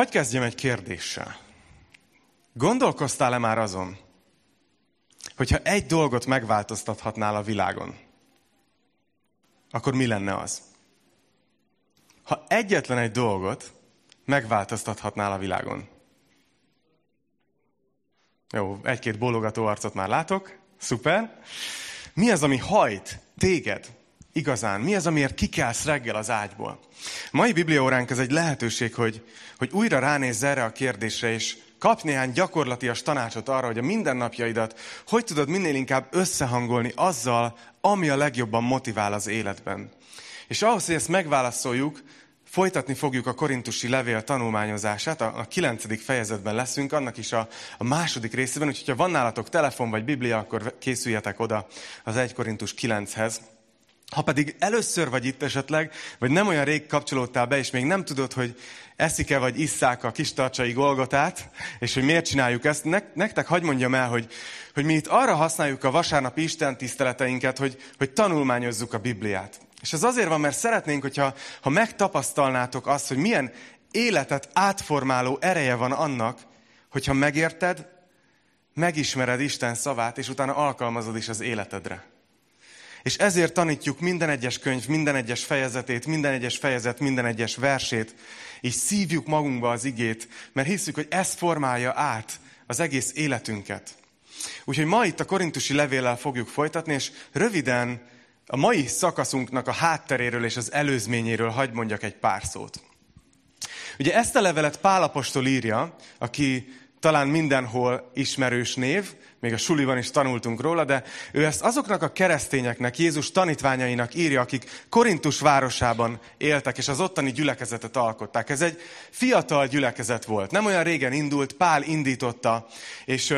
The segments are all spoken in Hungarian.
Hagy kezdjem egy kérdéssel. Gondolkoztál-e már azon, hogyha egy dolgot megváltoztathatnál a világon, akkor mi lenne az? Ha egyetlen egy dolgot megváltoztathatnál a világon. Jó, egy-két bólogató arcot már látok. Szuper. Mi az, ami hajt téged igazán? Mi az, amiért kikelsz reggel az ágyból? Mai bibliaóránk ez egy lehetőség, hogy, hogy újra ránézz erre a kérdésre, és kap néhány gyakorlatias tanácsot arra, hogy a mindennapjaidat hogy tudod minél inkább összehangolni azzal, ami a legjobban motivál az életben. És ahhoz, hogy ezt megválaszoljuk, Folytatni fogjuk a korintusi levél tanulmányozását, a, a kilencedik fejezetben leszünk, annak is a, a második részében, úgyhogy ha van nálatok telefon vagy biblia, akkor készüljetek oda az 1 Korintus 9-hez. Ha pedig először vagy itt esetleg, vagy nem olyan rég kapcsolódtál be, és még nem tudod, hogy eszik-e vagy isszák a kis tartsai golgotát, és hogy miért csináljuk ezt, nektek hagyd mondjam el, hogy, hogy mi itt arra használjuk a vasárnapi Isten tiszteleteinket, hogy, hogy tanulmányozzuk a Bibliát. És ez azért van, mert szeretnénk, hogyha ha megtapasztalnátok azt, hogy milyen életet átformáló ereje van annak, hogyha megérted, megismered Isten szavát, és utána alkalmazod is az életedre. És ezért tanítjuk minden egyes könyv, minden egyes fejezetét, minden egyes fejezet, minden egyes versét, és szívjuk magunkba az igét, mert hiszük, hogy ez formálja át az egész életünket. Úgyhogy ma itt a korintusi levéllel fogjuk folytatni, és röviden a mai szakaszunknak a hátteréről és az előzményéről hagy mondjak egy pár szót. Ugye ezt a levelet Pálapostól írja, aki talán mindenhol ismerős név, még a suliban is tanultunk róla, de ő ezt azoknak a keresztényeknek, Jézus tanítványainak írja, akik Korintus városában éltek, és az ottani gyülekezetet alkották. Ez egy fiatal gyülekezet volt. Nem olyan régen indult, Pál indította, és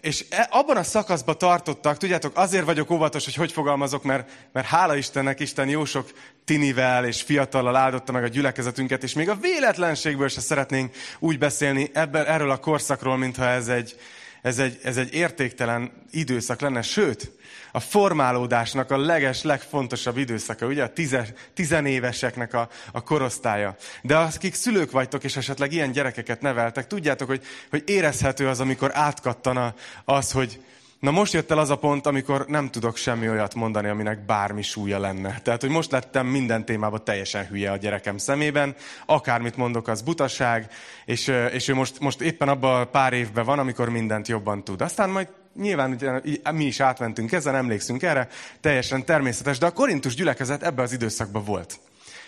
és e, abban a szakaszban tartottak, tudjátok, azért vagyok óvatos, hogy hogy fogalmazok, mert, mert hála Istennek, Isten jó sok tinivel és fiatallal áldotta meg a gyülekezetünket, és még a véletlenségből se szeretnénk úgy beszélni ebben, erről a korszakról, mintha ez egy, ez egy, ez egy értéktelen időszak lenne, sőt, a formálódásnak a leges, legfontosabb időszaka, ugye a tize, tizenéveseknek a, a korosztálya. De akik szülők vagytok, és esetleg ilyen gyerekeket neveltek, tudjátok, hogy, hogy érezhető az, amikor átkattana az, hogy, Na most jött el az a pont, amikor nem tudok semmi olyat mondani, aminek bármi súlya lenne. Tehát, hogy most lettem minden témában teljesen hülye a gyerekem szemében, akármit mondok, az butaság, és, és ő most, most éppen abban a pár évben van, amikor mindent jobban tud. Aztán majd nyilván ugye, mi is átmentünk ezen, emlékszünk erre, teljesen természetes, de a korintus gyülekezet ebben az időszakban volt.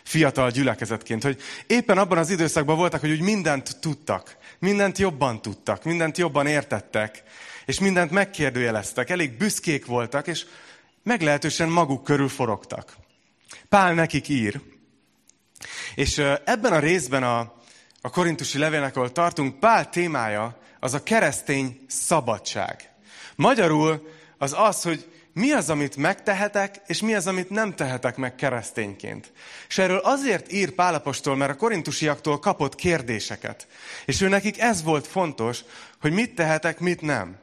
Fiatal gyülekezetként, hogy éppen abban az időszakban voltak, hogy úgy mindent tudtak, mindent jobban tudtak, mindent jobban értettek, és mindent megkérdőjeleztek, elég büszkék voltak, és meglehetősen maguk körül forogtak. Pál nekik ír. És ebben a részben a, a korintusi levélnek, ahol tartunk, Pál témája az a keresztény szabadság. Magyarul az az, hogy mi az, amit megtehetek, és mi az, amit nem tehetek meg keresztényként. És erről azért ír Pálapostól, mert a korintusiaktól kapott kérdéseket. És ő nekik ez volt fontos, hogy mit tehetek, mit nem.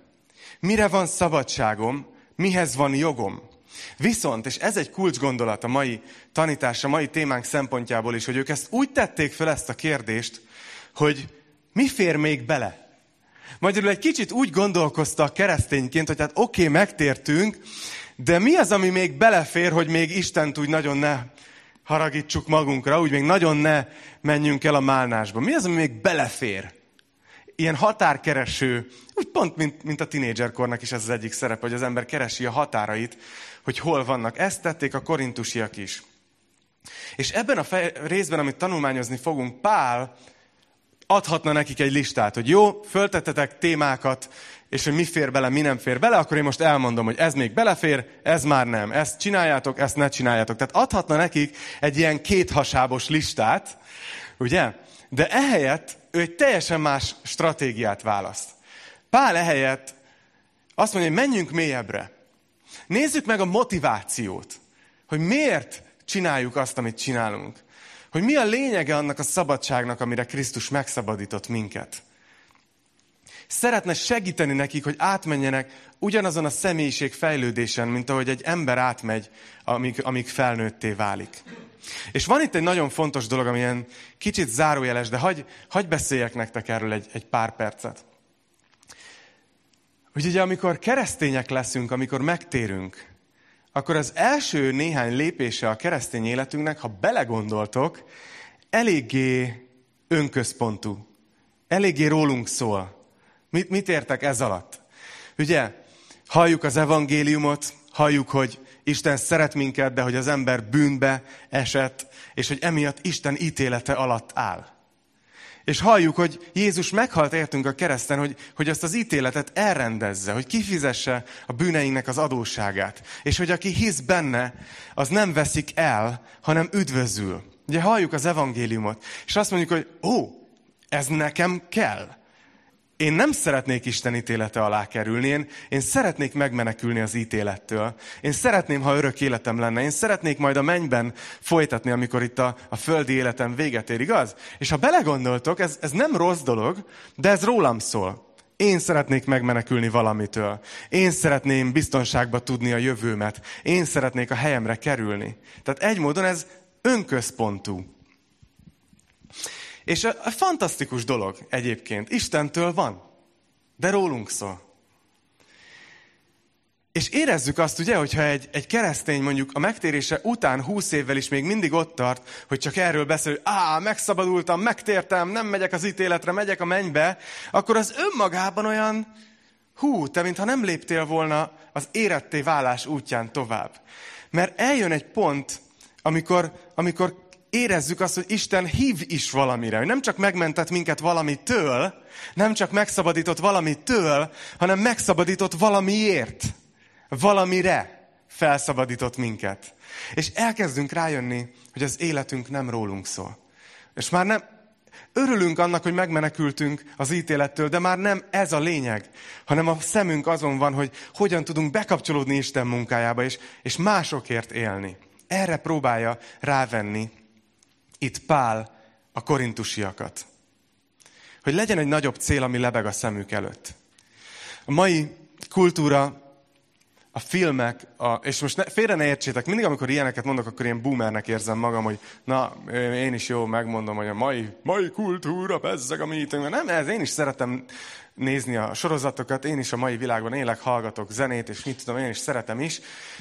Mire van szabadságom, mihez van jogom. Viszont, és ez egy kulcsgondolat a mai tanítás, a mai témánk szempontjából is, hogy ők ezt úgy tették fel ezt a kérdést, hogy mi fér még bele? Magyarul egy kicsit úgy gondolkoztak keresztényként, hogy hát oké, okay, megtértünk, de mi az, ami még belefér, hogy még Istent úgy nagyon ne haragítsuk magunkra, úgy még nagyon ne menjünk el a málnásba. Mi az, ami még belefér? Ilyen határkereső, úgy pont, mint, mint a tinédzserkornak is ez az egyik szerep, hogy az ember keresi a határait, hogy hol vannak. Ezt tették a korintusiak is. És ebben a fej, részben, amit tanulmányozni fogunk, Pál adhatna nekik egy listát, hogy jó, föltettetek témákat, és hogy mi fér bele, mi nem fér bele, akkor én most elmondom, hogy ez még belefér, ez már nem. Ezt csináljátok, ezt ne csináljátok. Tehát adhatna nekik egy ilyen kéthasábos listát, ugye? De ehelyett ő egy teljesen más stratégiát választ. Pál ehelyett azt mondja, hogy menjünk mélyebbre. Nézzük meg a motivációt, hogy miért csináljuk azt, amit csinálunk hogy mi a lényege annak a szabadságnak, amire Krisztus megszabadított minket. Szeretne segíteni nekik, hogy átmenjenek ugyanazon a személyiség fejlődésen, mint ahogy egy ember átmegy, amíg, amíg felnőtté válik. És van itt egy nagyon fontos dolog, ami ilyen kicsit zárójeles, de hagy, hagy beszéljek nektek erről egy, egy pár percet. Hogy ugye amikor keresztények leszünk, amikor megtérünk, akkor az első néhány lépése a keresztény életünknek, ha belegondoltok, eléggé önközpontú. Eléggé rólunk szól. Mit, mit értek ez alatt? Ugye, halljuk az evangéliumot, halljuk, hogy Isten szeret minket, de hogy az ember bűnbe esett, és hogy emiatt Isten ítélete alatt áll. És halljuk, hogy Jézus meghalt értünk a kereszten, hogy, hogy azt az ítéletet elrendezze, hogy kifizesse a bűneinknek az adóságát. És hogy aki hisz benne, az nem veszik el, hanem üdvözül. Ugye halljuk az evangéliumot, és azt mondjuk, hogy ó, ez nekem kell. Én nem szeretnék Isten ítélete alá kerülni, én, én szeretnék megmenekülni az ítélettől. Én szeretném, ha örök életem lenne. Én szeretnék majd a mennyben folytatni, amikor itt a, a földi életem véget ér, igaz? És ha belegondoltok, ez, ez nem rossz dolog, de ez rólam szól. Én szeretnék megmenekülni valamitől. Én szeretném biztonságba tudni a jövőmet. Én szeretnék a helyemre kerülni. Tehát egy módon ez önközpontú. És a, a fantasztikus dolog egyébként, Istentől van, de rólunk szól. És érezzük azt, ugye, hogyha egy, egy keresztény mondjuk a megtérése után húsz évvel is még mindig ott tart, hogy csak erről beszél, hogy á, megszabadultam, megtértem, nem megyek az ítéletre, megyek a mennybe, akkor az önmagában olyan, hú, te mintha nem léptél volna az éretté válás útján tovább. Mert eljön egy pont, amikor, amikor érezzük azt, hogy Isten hív is valamire. Hogy nem csak megmentett minket valamitől, nem csak megszabadított valamitől, hanem megszabadított valamiért. Valamire felszabadított minket. És elkezdünk rájönni, hogy az életünk nem rólunk szól. És már nem, örülünk annak, hogy megmenekültünk az ítélettől, de már nem ez a lényeg, hanem a szemünk azon van, hogy hogyan tudunk bekapcsolódni Isten munkájába, és, és másokért élni. Erre próbálja rávenni itt Pál a korintusiakat. Hogy legyen egy nagyobb cél, ami lebeg a szemük előtt. A mai kultúra, a filmek, a, és most ne, félre ne értsétek, mindig amikor ilyeneket mondok, akkor ilyen boomernek érzem magam, hogy na, én is jó megmondom, hogy a mai, mai kultúra, bezzeg a meeting, nem, ez én is szeretem nézni a sorozatokat, én is a mai világban élek, hallgatok zenét, és mit tudom, én is szeretem is.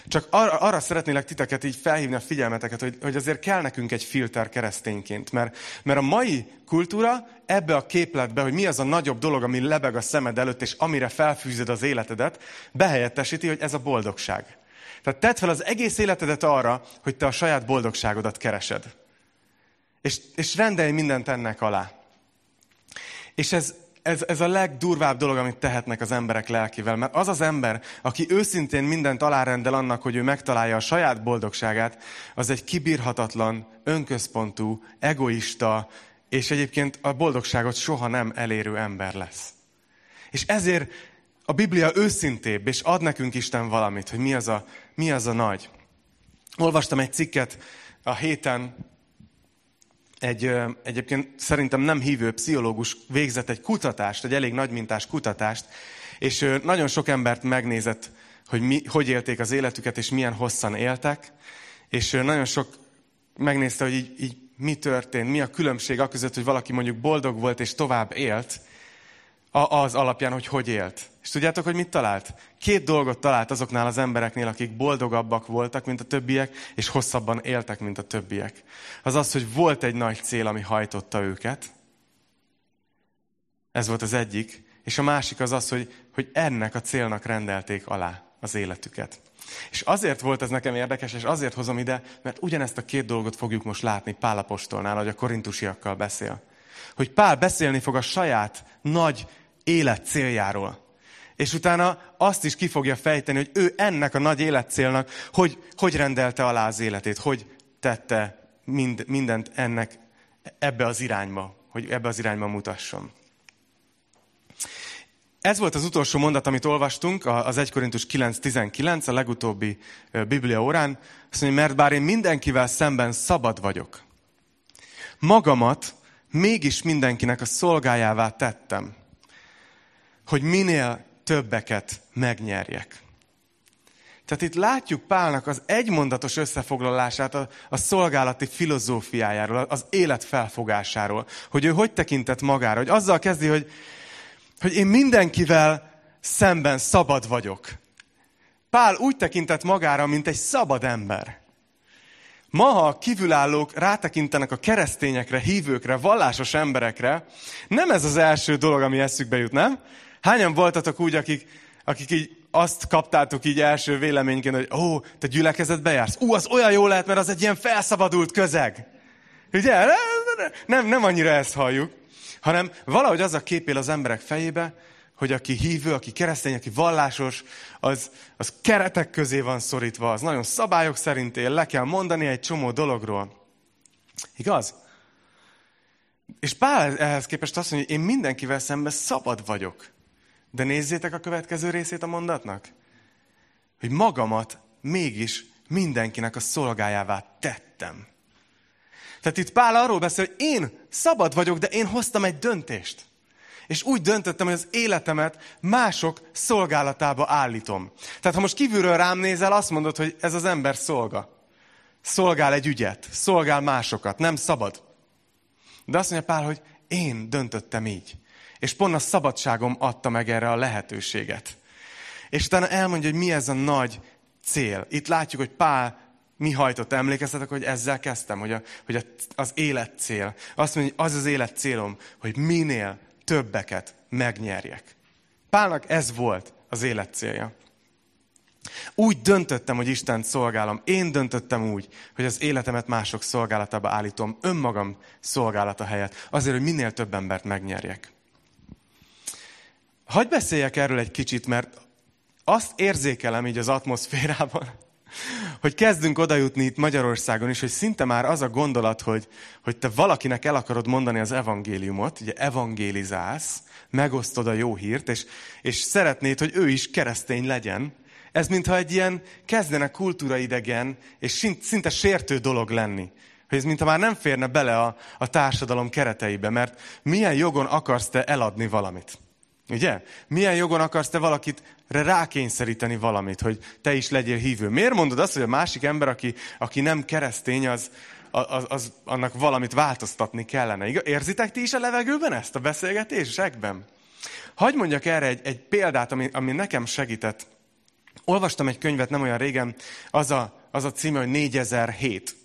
Csak arra, arra szeretnélek titeket így felhívni a figyelmeteket, hogy, hogy azért kell nekünk egy filter keresztényként, mert, mert a mai kultúra ebbe a képletbe, hogy mi az a nagyobb dolog, ami lebeg a szemed előtt, és amire felfűzed az életedet, behelyettesíti, hogy ez a boldogság. Tehát tedd fel az egész életedet arra, hogy te a saját boldogságodat keresed. És, és rendelj mindent ennek alá. És ez, ez, ez a legdurvább dolog, amit tehetnek az emberek lelkivel. Mert az az ember, aki őszintén mindent alárendel annak, hogy ő megtalálja a saját boldogságát, az egy kibírhatatlan, önközpontú, egoista, és egyébként a boldogságot soha nem elérő ember lesz. És ezért a Biblia őszintébb, és ad nekünk Isten valamit, hogy mi az a, mi az a nagy. Olvastam egy cikket a héten, egy egyébként szerintem nem hívő pszichológus végzett egy kutatást, egy elég nagymintás kutatást, és nagyon sok embert megnézett, hogy mi, hogy élték az életüket, és milyen hosszan éltek, és nagyon sok megnézte, hogy így, így mi történt, mi a különbség a között, hogy valaki mondjuk boldog volt és tovább élt, az alapján, hogy hogy élt. És tudjátok, hogy mit talált? Két dolgot talált azoknál az embereknél, akik boldogabbak voltak, mint a többiek, és hosszabban éltek, mint a többiek. Az az, hogy volt egy nagy cél, ami hajtotta őket. Ez volt az egyik. És a másik az az, hogy, hogy ennek a célnak rendelték alá az életüket. És azért volt ez nekem érdekes, és azért hozom ide, mert ugyanezt a két dolgot fogjuk most látni Pál apostolnál, hogy a korintusiakkal beszél. Hogy Pál beszélni fog a saját nagy élet céljáról. És utána azt is ki fogja fejteni, hogy ő ennek a nagy életcélnak, hogy, hogy rendelte alá az életét, hogy tette mind, mindent ennek ebbe az irányba, hogy ebbe az irányba mutasson. Ez volt az utolsó mondat, amit olvastunk, az 1 Korintus 9.19, a legutóbbi Biblia órán. Azt mondja, mert bár én mindenkivel szemben szabad vagyok, magamat mégis mindenkinek a szolgájává tettem, hogy minél többeket megnyerjek. Tehát itt látjuk Pálnak az egymondatos összefoglalását a, a szolgálati filozófiájáról, az élet felfogásáról, hogy ő hogy tekintett magára, hogy azzal kezdi, hogy, hogy én mindenkivel szemben szabad vagyok. Pál úgy tekintett magára, mint egy szabad ember. Ma, ha a kívülállók rátekintenek a keresztényekre, hívőkre, vallásos emberekre, nem ez az első dolog, ami eszükbe jut, nem? Hányan voltatok úgy, akik, akik így azt kaptátok így első véleményként, hogy ó, te gyülekezetbe jársz? Ú, az olyan jó lehet, mert az egy ilyen felszabadult közeg. Ugye? Nem, nem annyira ezt halljuk, hanem valahogy az a kép él az emberek fejébe, hogy aki hívő, aki keresztény, aki vallásos, az, az keretek közé van szorítva, az nagyon szabályok szerint él, le kell mondani egy csomó dologról. Igaz? És Pál ehhez képest azt mondja, hogy én mindenkivel szemben szabad vagyok. De nézzétek a következő részét a mondatnak. Hogy magamat mégis mindenkinek a szolgájává tettem. Tehát itt Pál arról beszél, hogy én szabad vagyok, de én hoztam egy döntést. És úgy döntöttem, hogy az életemet mások szolgálatába állítom. Tehát ha most kívülről rám nézel, azt mondod, hogy ez az ember szolga. Szolgál egy ügyet, szolgál másokat, nem szabad. De azt mondja Pál, hogy én döntöttem így. És pont a szabadságom adta meg erre a lehetőséget. És utána elmondja, hogy mi ez a nagy cél. Itt látjuk, hogy Pál mi hajtott. Emlékeztetek, hogy ezzel kezdtem, hogy, a, hogy az élet cél. Azt mondja, hogy az az élet célom, hogy minél többeket megnyerjek. Pálnak ez volt az élet célja. Úgy döntöttem, hogy Isten szolgálom. Én döntöttem úgy, hogy az életemet mások szolgálatába állítom, önmagam szolgálata helyett, azért, hogy minél több embert megnyerjek. Hagy beszéljek erről egy kicsit, mert azt érzékelem így az atmoszférában, hogy kezdünk odajutni itt Magyarországon is, hogy szinte már az a gondolat, hogy, hogy te valakinek el akarod mondani az evangéliumot, ugye evangélizálsz, megosztod a jó hírt, és, és szeretnéd, hogy ő is keresztény legyen. Ez mintha egy ilyen kezdene kultúraidegen, és szinte sértő dolog lenni. Hogy ez mintha már nem férne bele a, a társadalom kereteibe, mert milyen jogon akarsz te eladni valamit? Ugye? Milyen jogon akarsz te valakit rákényszeríteni valamit, hogy te is legyél hívő? Miért mondod azt, hogy a másik ember, aki, aki nem keresztény, az, az, az, annak valamit változtatni kellene? Érzitek ti is a levegőben ezt a beszélgetésekben? Hagy mondjak erre egy, egy példát, ami, ami nekem segített. Olvastam egy könyvet nem olyan régen, az a, az a címe, hogy 4007.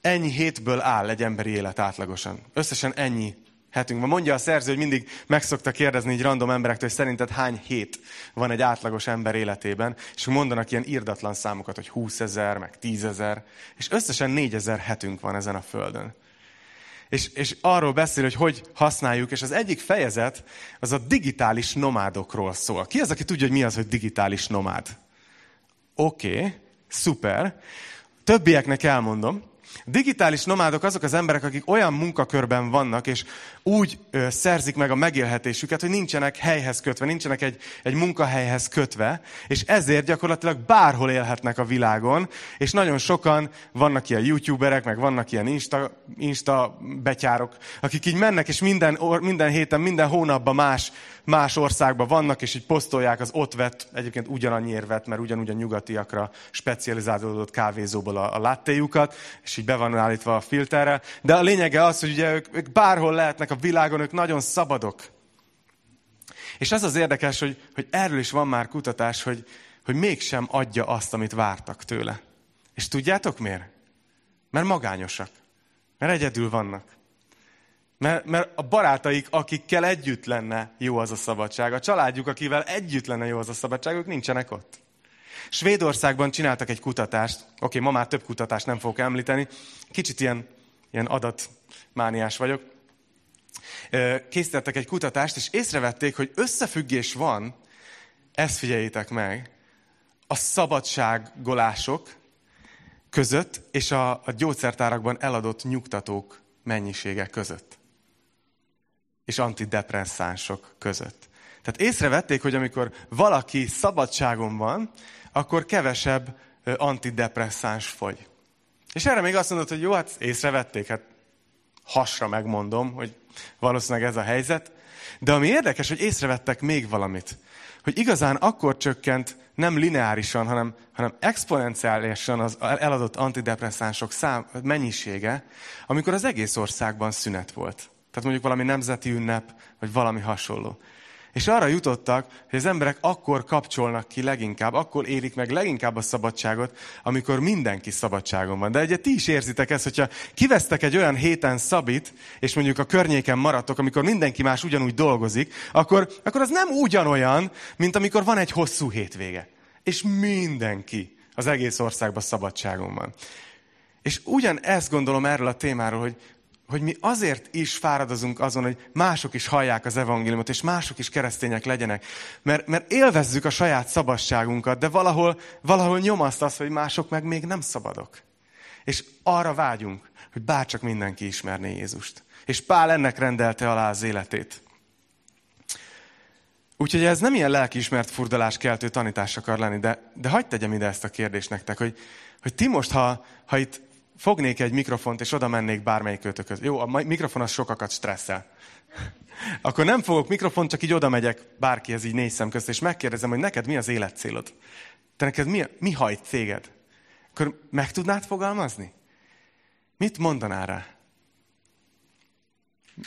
Ennyi hétből áll egy emberi élet átlagosan. Összesen ennyi hetünk van. Mondja a szerző, hogy mindig meg szokta kérdezni így random emberektől, hogy szerinted hány hét van egy átlagos ember életében, és mondanak ilyen írdatlan számokat, hogy 20 ezer, meg 10 ezer, és összesen 4 ezer hetünk van ezen a földön. És, és arról beszél, hogy hogy használjuk, és az egyik fejezet az a digitális nomádokról szól. Ki az, aki tudja, hogy mi az, hogy digitális nomád? Oké, okay, szuper. Többieknek elmondom. Digitális nomádok azok az emberek, akik olyan munkakörben vannak, és úgy ö, szerzik meg a megélhetésüket, hogy nincsenek helyhez kötve, nincsenek egy, egy munkahelyhez kötve, és ezért gyakorlatilag bárhol élhetnek a világon, és nagyon sokan vannak ilyen youtuberek, meg vannak ilyen insta, insta betyárok, akik így mennek, és minden, minden héten, minden hónapban más, más országban vannak, és így posztolják az ott vett, egyébként ugyanannyiért vett, mert ugyanúgy a nyugatiakra specializálódott kávézóból a, a láttéjukat, és így be van állítva a filterrel. De a lényege az, hogy ugye ők, ők bárhol lehetnek a világon, ők nagyon szabadok. És az az érdekes, hogy, hogy erről is van már kutatás, hogy, hogy mégsem adja azt, amit vártak tőle. És tudjátok miért? Mert magányosak. Mert egyedül vannak. Mert, mert a barátaik, akikkel együtt lenne jó az a szabadság, a családjuk, akivel együtt lenne jó az a szabadság, ők nincsenek ott. Svédországban csináltak egy kutatást, oké, ma már több kutatást nem fogok említeni, kicsit ilyen, ilyen adatmániás vagyok. Készítettek egy kutatást, és észrevették, hogy összefüggés van, ezt figyeljétek meg, a szabadságolások között és a, a gyógyszertárakban eladott nyugtatók mennyisége között. És antidepresszánsok között. Tehát észrevették, hogy amikor valaki szabadságon van, akkor kevesebb antidepresszáns fogy. És erre még azt mondod, hogy jó, hát észrevették, hát hasra megmondom, hogy valószínűleg ez a helyzet. De ami érdekes, hogy észrevettek még valamit. Hogy igazán akkor csökkent nem lineárisan, hanem, hanem exponenciálisan az eladott antidepresszánsok szám, mennyisége, amikor az egész országban szünet volt. Tehát mondjuk valami nemzeti ünnep, vagy valami hasonló. És arra jutottak, hogy az emberek akkor kapcsolnak ki leginkább, akkor élik meg leginkább a szabadságot, amikor mindenki szabadságon van. De ugye ti is érzitek ezt, hogyha kivesztek egy olyan héten szabit, és mondjuk a környéken maradtok, amikor mindenki más ugyanúgy dolgozik, akkor, akkor az nem ugyanolyan, mint amikor van egy hosszú hétvége. És mindenki az egész országban szabadságon van. És ugyan ezt gondolom erről a témáról, hogy hogy mi azért is fáradozunk azon, hogy mások is hallják az evangéliumot, és mások is keresztények legyenek. Mert, mert élvezzük a saját szabadságunkat, de valahol, valahol nyomaszt az, hogy mások meg még nem szabadok. És arra vágyunk, hogy bárcsak mindenki ismerné Jézust. És Pál ennek rendelte alá az életét. Úgyhogy ez nem ilyen lelkiismert furdalás keltő tanítás akar lenni, de, de hagyd tegyem ide ezt a kérdést nektek, hogy, hogy ti most, ha, ha itt fognék egy mikrofont, és oda mennék bármelyik őtökhöz. Jó, a mikrofon az sokakat stresszel. Akkor nem fogok mikrofont, csak így oda megyek bárkihez így négy szem közt, és megkérdezem, hogy neked mi az életcélod? Te neked mi, mi hajt téged? Akkor meg tudnád fogalmazni? Mit mondanál rá?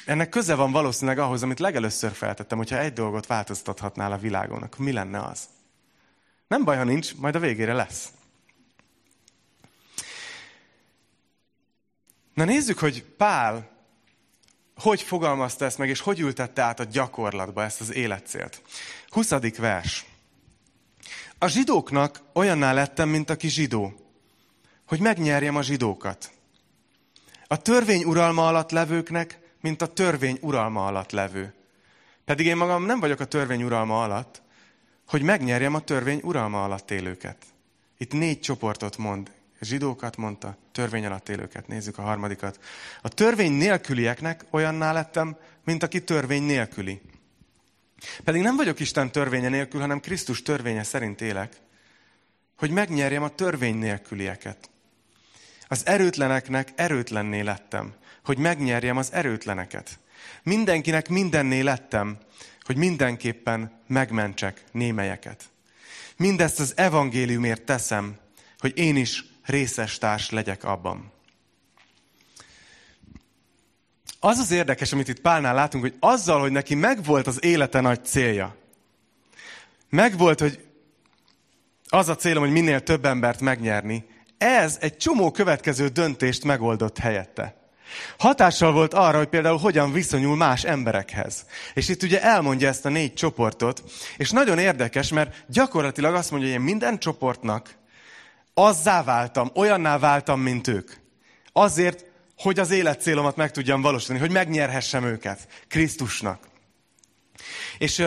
Ennek köze van valószínűleg ahhoz, amit legelőször feltettem, hogyha egy dolgot változtathatnál a világon, akkor mi lenne az? Nem baj, ha nincs, majd a végére lesz. Na nézzük, hogy Pál hogy fogalmazta ezt meg, és hogy ültette át a gyakorlatba ezt az életcélt. 20. vers. A zsidóknak olyanná lettem, mint aki zsidó, hogy megnyerjem a zsidókat. A törvény uralma alatt levőknek, mint a törvény uralma alatt levő. Pedig én magam nem vagyok a törvény uralma alatt, hogy megnyerjem a törvény uralma alatt élőket. Itt négy csoportot mond zsidókat mondta, törvény alatt élőket. Nézzük a harmadikat. A törvény nélkülieknek olyanná lettem, mint aki törvény nélküli. Pedig nem vagyok Isten törvénye nélkül, hanem Krisztus törvénye szerint élek, hogy megnyerjem a törvény nélkülieket. Az erőtleneknek erőtlenné lettem, hogy megnyerjem az erőtleneket. Mindenkinek mindenné lettem, hogy mindenképpen megmentsek némelyeket. Mindezt az evangéliumért teszem, hogy én is részes társ legyek abban. Az az érdekes, amit itt Pálnál látunk, hogy azzal, hogy neki megvolt az élete nagy célja, megvolt, hogy az a célom, hogy minél több embert megnyerni, ez egy csomó következő döntést megoldott helyette. Hatással volt arra, hogy például hogyan viszonyul más emberekhez. És itt ugye elmondja ezt a négy csoportot, és nagyon érdekes, mert gyakorlatilag azt mondja, hogy én minden csoportnak azzá váltam, olyanná váltam, mint ők. Azért, hogy az életcélomat meg tudjam valósítani, hogy megnyerhessem őket Krisztusnak. És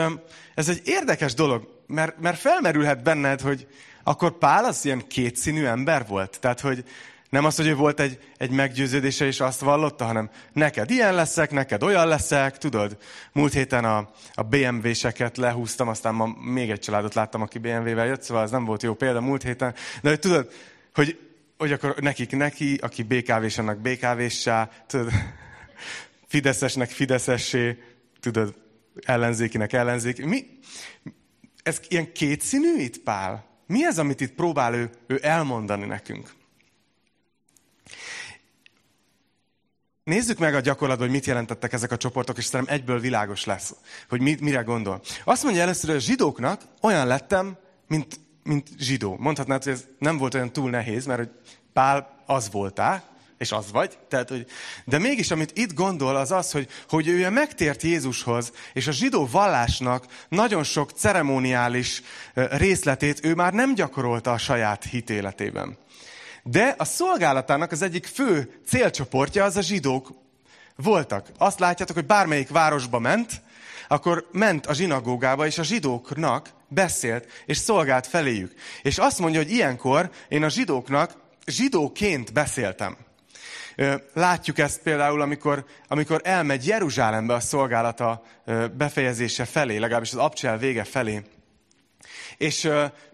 ez egy érdekes dolog, mert, mert felmerülhet benned, hogy akkor Pál az ilyen kétszínű ember volt. Tehát, hogy nem az, hogy ő volt egy, egy meggyőződése, és azt vallotta, hanem neked ilyen leszek, neked olyan leszek, tudod? Múlt héten a, a BMW-seket lehúztam, aztán ma még egy családot láttam, aki BMW-vel jött, szóval ez nem volt jó példa múlt héten. De hogy tudod, hogy, hogy akkor nekik neki, aki BKV-s, annak BKV-sá, tudod, Fideszesnek Fideszessé, tudod, ellenzékinek ellenzéki. Mi? Ez ilyen kétszínű itt, Pál? Mi ez, amit itt próbál ő, ő elmondani nekünk? Nézzük meg a gyakorlatban, hogy mit jelentettek ezek a csoportok, és szerintem egyből világos lesz, hogy mit, mire gondol. Azt mondja először, hogy a zsidóknak olyan lettem, mint, mint zsidó. Mondhatnád, hogy ez nem volt olyan túl nehéz, mert hogy Pál az voltál, és az vagy. Tehát, hogy, de mégis, amit itt gondol, az az, hogy, hogy ő megtért Jézushoz, és a zsidó vallásnak nagyon sok ceremoniális részletét ő már nem gyakorolta a saját hitéletében. De a szolgálatának az egyik fő célcsoportja az a zsidók voltak. Azt látjátok, hogy bármelyik városba ment, akkor ment a zsinagógába, és a zsidóknak beszélt, és szolgált feléjük. És azt mondja, hogy ilyenkor én a zsidóknak zsidóként beszéltem. Látjuk ezt például, amikor, amikor elmegy Jeruzsálembe a szolgálata befejezése felé, legalábbis az abcsel vége felé. És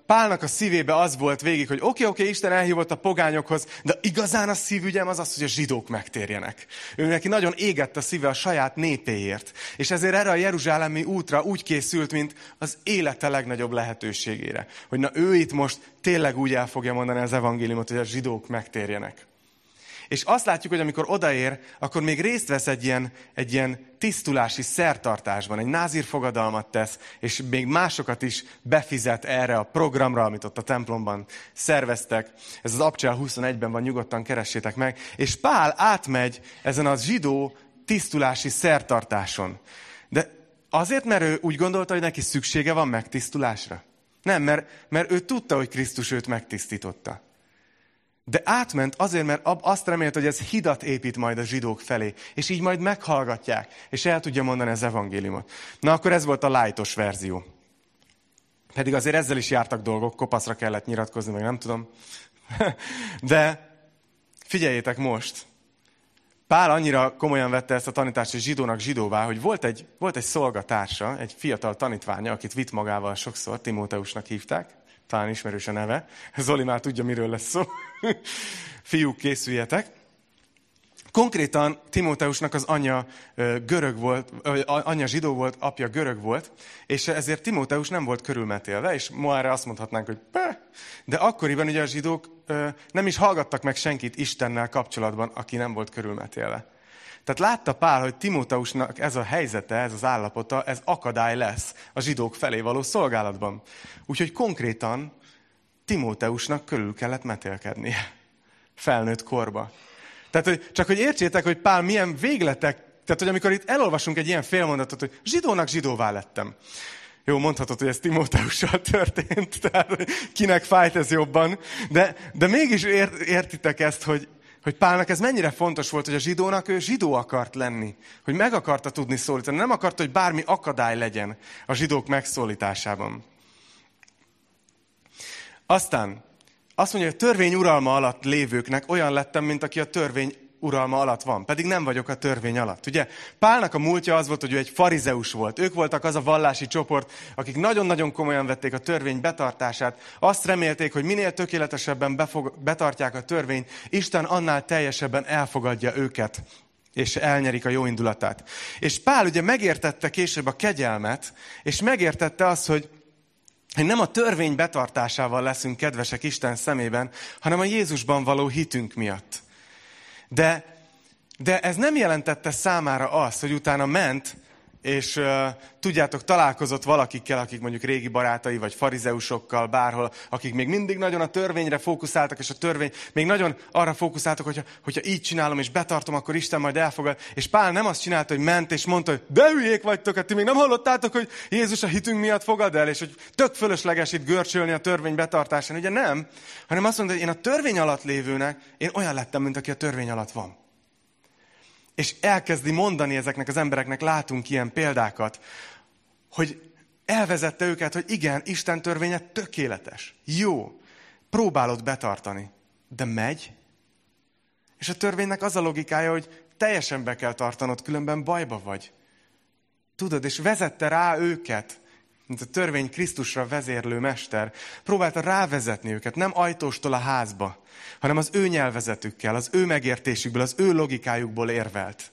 Pálnak a szívébe az volt végig, hogy oké, oké, Isten elhívott a pogányokhoz, de igazán a szívügyem az az, hogy a zsidók megtérjenek. Ő neki nagyon égett a szíve a saját népéért. És ezért erre a jeruzsálemi útra úgy készült, mint az élete legnagyobb lehetőségére. Hogy na ő itt most tényleg úgy el fogja mondani az evangéliumot, hogy a zsidók megtérjenek. És azt látjuk, hogy amikor odaér, akkor még részt vesz egy ilyen, egy ilyen tisztulási szertartásban, egy názír fogadalmat tesz, és még másokat is befizet erre a programra, amit ott a templomban szerveztek. Ez az Abcsel 21-ben van, nyugodtan keressétek meg. És Pál átmegy ezen a zsidó tisztulási szertartáson. De azért, mert ő úgy gondolta, hogy neki szüksége van megtisztulásra? Nem, mert, mert ő tudta, hogy Krisztus őt megtisztította. De átment azért, mert azt remélt, hogy ez hidat épít majd a zsidók felé, és így majd meghallgatják, és el tudja mondani az evangéliumot. Na akkor ez volt a lájtos verzió. Pedig azért ezzel is jártak dolgok, kopaszra kellett nyilatkozni, meg nem tudom. De figyeljétek most, Pál annyira komolyan vette ezt a tanítást, hogy zsidónak zsidóvá, hogy volt egy, volt egy szolgatársa, egy fiatal tanítványa, akit vitt magával sokszor, Timóteusnak hívták, talán ismerős a neve. Zoli már tudja, miről lesz szó. Fiúk, készüljetek. Konkrétan Timóteusnak az anyja görög volt, anyja zsidó volt, apja görög volt, és ezért Timóteus nem volt körülmetélve, és ma azt mondhatnánk, hogy Peh! de akkoriban ugye a zsidók nem is hallgattak meg senkit Istennel kapcsolatban, aki nem volt körülmetélve. Tehát látta Pál, hogy Timóteusnak ez a helyzete, ez az állapota, ez akadály lesz a zsidók felé való szolgálatban. Úgyhogy konkrétan Timóteusnak körül kellett metélkednie. Felnőtt korba. Tehát, hogy csak hogy értsétek, hogy Pál milyen végletek, tehát, hogy amikor itt elolvasunk egy ilyen félmondatot, hogy zsidónak zsidóvá lettem. Jó, mondhatod, hogy ez Timóteussal történt, tehát kinek fájt ez jobban, de, de mégis ért, értitek ezt, hogy, hogy Pálnak ez mennyire fontos volt, hogy a zsidónak ő zsidó akart lenni. Hogy meg akarta tudni szólítani. Nem akarta, hogy bármi akadály legyen a zsidók megszólításában. Aztán azt mondja, hogy a törvény uralma alatt lévőknek olyan lettem, mint aki a törvény uralma alatt van, pedig nem vagyok a törvény alatt. Ugye Pálnak a múltja az volt, hogy ő egy farizeus volt. Ők voltak az a vallási csoport, akik nagyon-nagyon komolyan vették a törvény betartását. Azt remélték, hogy minél tökéletesebben befog, betartják a törvényt, Isten annál teljesebben elfogadja őket és elnyerik a jó indulatát. És Pál ugye megértette később a kegyelmet, és megértette azt, hogy nem a törvény betartásával leszünk kedvesek Isten szemében, hanem a Jézusban való hitünk miatt. De, de ez nem jelentette számára azt, hogy utána ment, és uh, tudjátok, találkozott valakikkel, akik mondjuk régi barátai, vagy farizeusokkal, bárhol, akik még mindig nagyon a törvényre fókuszáltak, és a törvény még nagyon arra fókuszáltak, hogyha, hogyha így csinálom, és betartom, akkor Isten majd elfogad. És Pál nem azt csinálta, hogy ment, és mondta, hogy de hülyék vagytok, hát ti még nem hallottátok, hogy Jézus a hitünk miatt fogad el, és hogy tök fölösleges itt görcsölni a törvény betartásán. Ugye nem, hanem azt mondta, hogy én a törvény alatt lévőnek, én olyan lettem, mint aki a törvény alatt van és elkezdi mondani ezeknek az embereknek, látunk ilyen példákat, hogy elvezette őket, hogy igen, Isten törvénye tökéletes, jó, próbálod betartani, de megy. És a törvénynek az a logikája, hogy teljesen be kell tartanod, különben bajba vagy. Tudod, és vezette rá őket, mint a törvény Krisztusra vezérlő mester, próbálta rávezetni őket, nem ajtóstól a házba, hanem az ő nyelvezetükkel, az ő megértésükből, az ő logikájukból érvelt.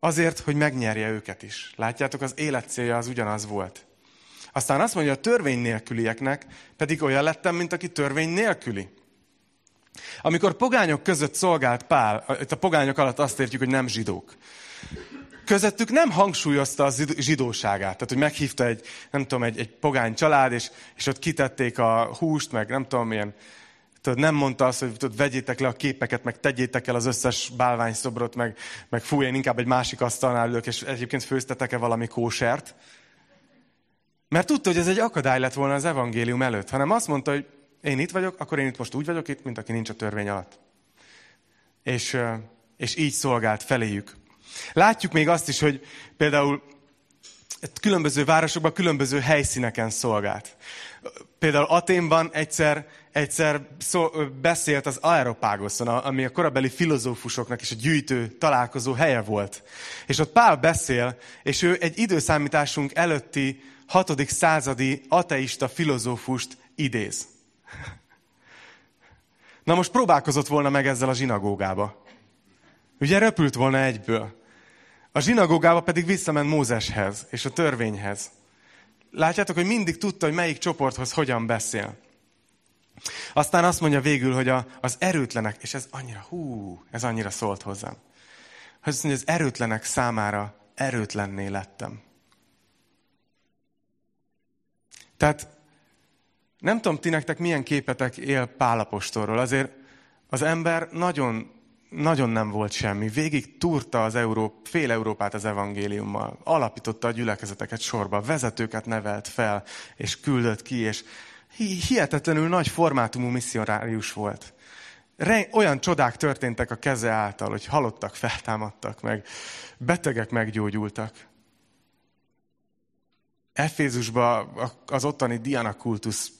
Azért, hogy megnyerje őket is. Látjátok, az élet célja az ugyanaz volt. Aztán azt mondja, a törvény nélkülieknek pedig olyan lettem, mint aki törvény nélküli. Amikor pogányok között szolgált Pál, itt a pogányok alatt azt értjük, hogy nem zsidók közöttük nem hangsúlyozta a zsidóságát. Tehát, hogy meghívta egy, nem tudom, egy, egy pogány család, és, és ott kitették a húst, meg nem tudom milyen, tudod, nem mondta azt, hogy tudod, vegyétek le a képeket, meg tegyétek el az összes bálványszobrot, meg, meg fú, én inkább egy másik asztalnál ülök, és egyébként főztetek-e valami kósert. Mert tudta, hogy ez egy akadály lett volna az evangélium előtt, hanem azt mondta, hogy én itt vagyok, akkor én itt most úgy vagyok itt, mint aki nincs a törvény alatt. És, és így szolgált feléjük. Látjuk még azt is, hogy például különböző városokban különböző helyszíneken szolgált. Például Aténban egyszer, egyszer szó, beszélt az Aeropágoszon, ami a korabeli filozófusoknak is a gyűjtő találkozó helye volt. És ott Pál beszél, és ő egy időszámításunk előtti hatodik századi ateista filozófust idéz. Na most próbálkozott volna meg ezzel a zsinagógába. Ugye röpült volna egyből. A zsinagógába pedig visszament Mózeshez és a törvényhez. Látjátok, hogy mindig tudta, hogy melyik csoporthoz hogyan beszél. Aztán azt mondja végül, hogy a, az erőtlenek, és ez annyira, hú, ez annyira szólt hozzám. Azt mondja, az erőtlenek számára erőtlenné lettem. Tehát nem tudom, ti nektek milyen képetek él Pálapostorról. Azért az ember nagyon, nagyon nem volt semmi. Végig túrta az Európ, fél Európát az evangéliummal. Alapította a gyülekezeteket sorba, vezetőket nevelt fel, és küldött ki, és hihetetlenül nagy formátumú misszionárius volt. Olyan csodák történtek a keze által, hogy halottak feltámadtak meg, betegek meggyógyultak. Efézusban az ottani Diana kultusz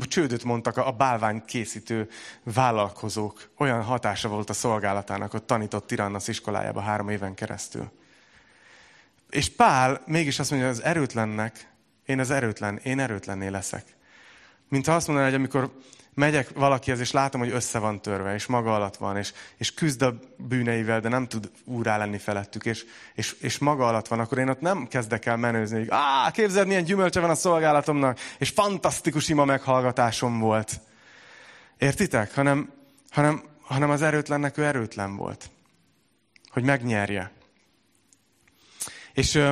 csődöt mondtak a bálvány készítő vállalkozók. Olyan hatása volt a szolgálatának, hogy tanított Tirannasz iskolájába három éven keresztül. És Pál mégis azt mondja, az erőtlennek, én az erőtlen, én erőtlenné leszek. Mint ha azt mondaná, hogy amikor megyek valakihez, és látom, hogy össze van törve, és maga alatt van, és, és küzd a bűneivel, de nem tud úrá lenni felettük, és, és, és maga alatt van, akkor én ott nem kezdek el menőzni, hogy á, képzeld, milyen gyümölcse van a szolgálatomnak, és fantasztikus ima meghallgatásom volt. Értitek? Hanem, hanem, hanem az erőtlennek ő erőtlen volt. Hogy megnyerje. És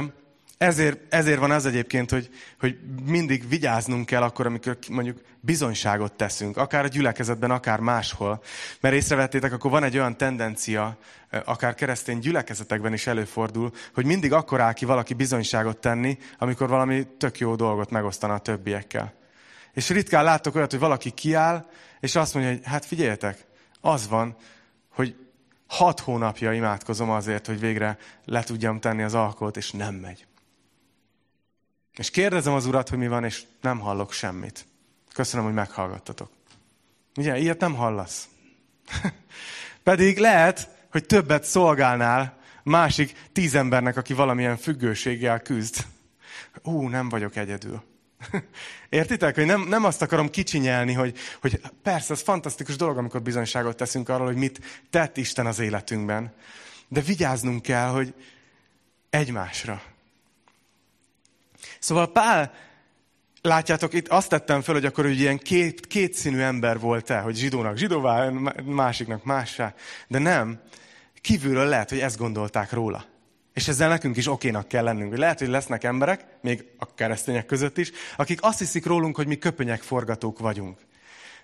ezért, ezért van az egyébként, hogy, hogy mindig vigyáznunk kell akkor, amikor mondjuk bizonyságot teszünk, akár a gyülekezetben, akár máshol. Mert észrevettétek, akkor van egy olyan tendencia, akár keresztény gyülekezetekben is előfordul, hogy mindig akkor áll ki valaki bizonyságot tenni, amikor valami tök jó dolgot megosztana a többiekkel. És ritkán látok olyat, hogy valaki kiáll, és azt mondja, hogy hát figyeljetek, az van, hogy hat hónapja imádkozom azért, hogy végre le tudjam tenni az alkoholt, és nem megy. És kérdezem az urat, hogy mi van, és nem hallok semmit. Köszönöm, hogy meghallgattatok. Ugye, ilyet nem hallasz. Pedig lehet, hogy többet szolgálnál másik tíz embernek, aki valamilyen függőséggel küzd. Ú, nem vagyok egyedül. Értitek, hogy nem, nem azt akarom kicsinyelni, hogy, hogy persze, ez fantasztikus dolog, amikor bizonyságot teszünk arról, hogy mit tett Isten az életünkben. De vigyáznunk kell, hogy egymásra. Szóval Pál, látjátok, itt azt tettem föl, hogy akkor hogy ilyen két, kétszínű ember volt-e, hogy zsidónak zsidóvá, másiknak mássá. De nem. Kívülről lehet, hogy ezt gondolták róla. És ezzel nekünk is okénak kell lennünk. Hogy lehet, hogy lesznek emberek, még a keresztények között is, akik azt hiszik rólunk, hogy mi köpönyek forgatók vagyunk.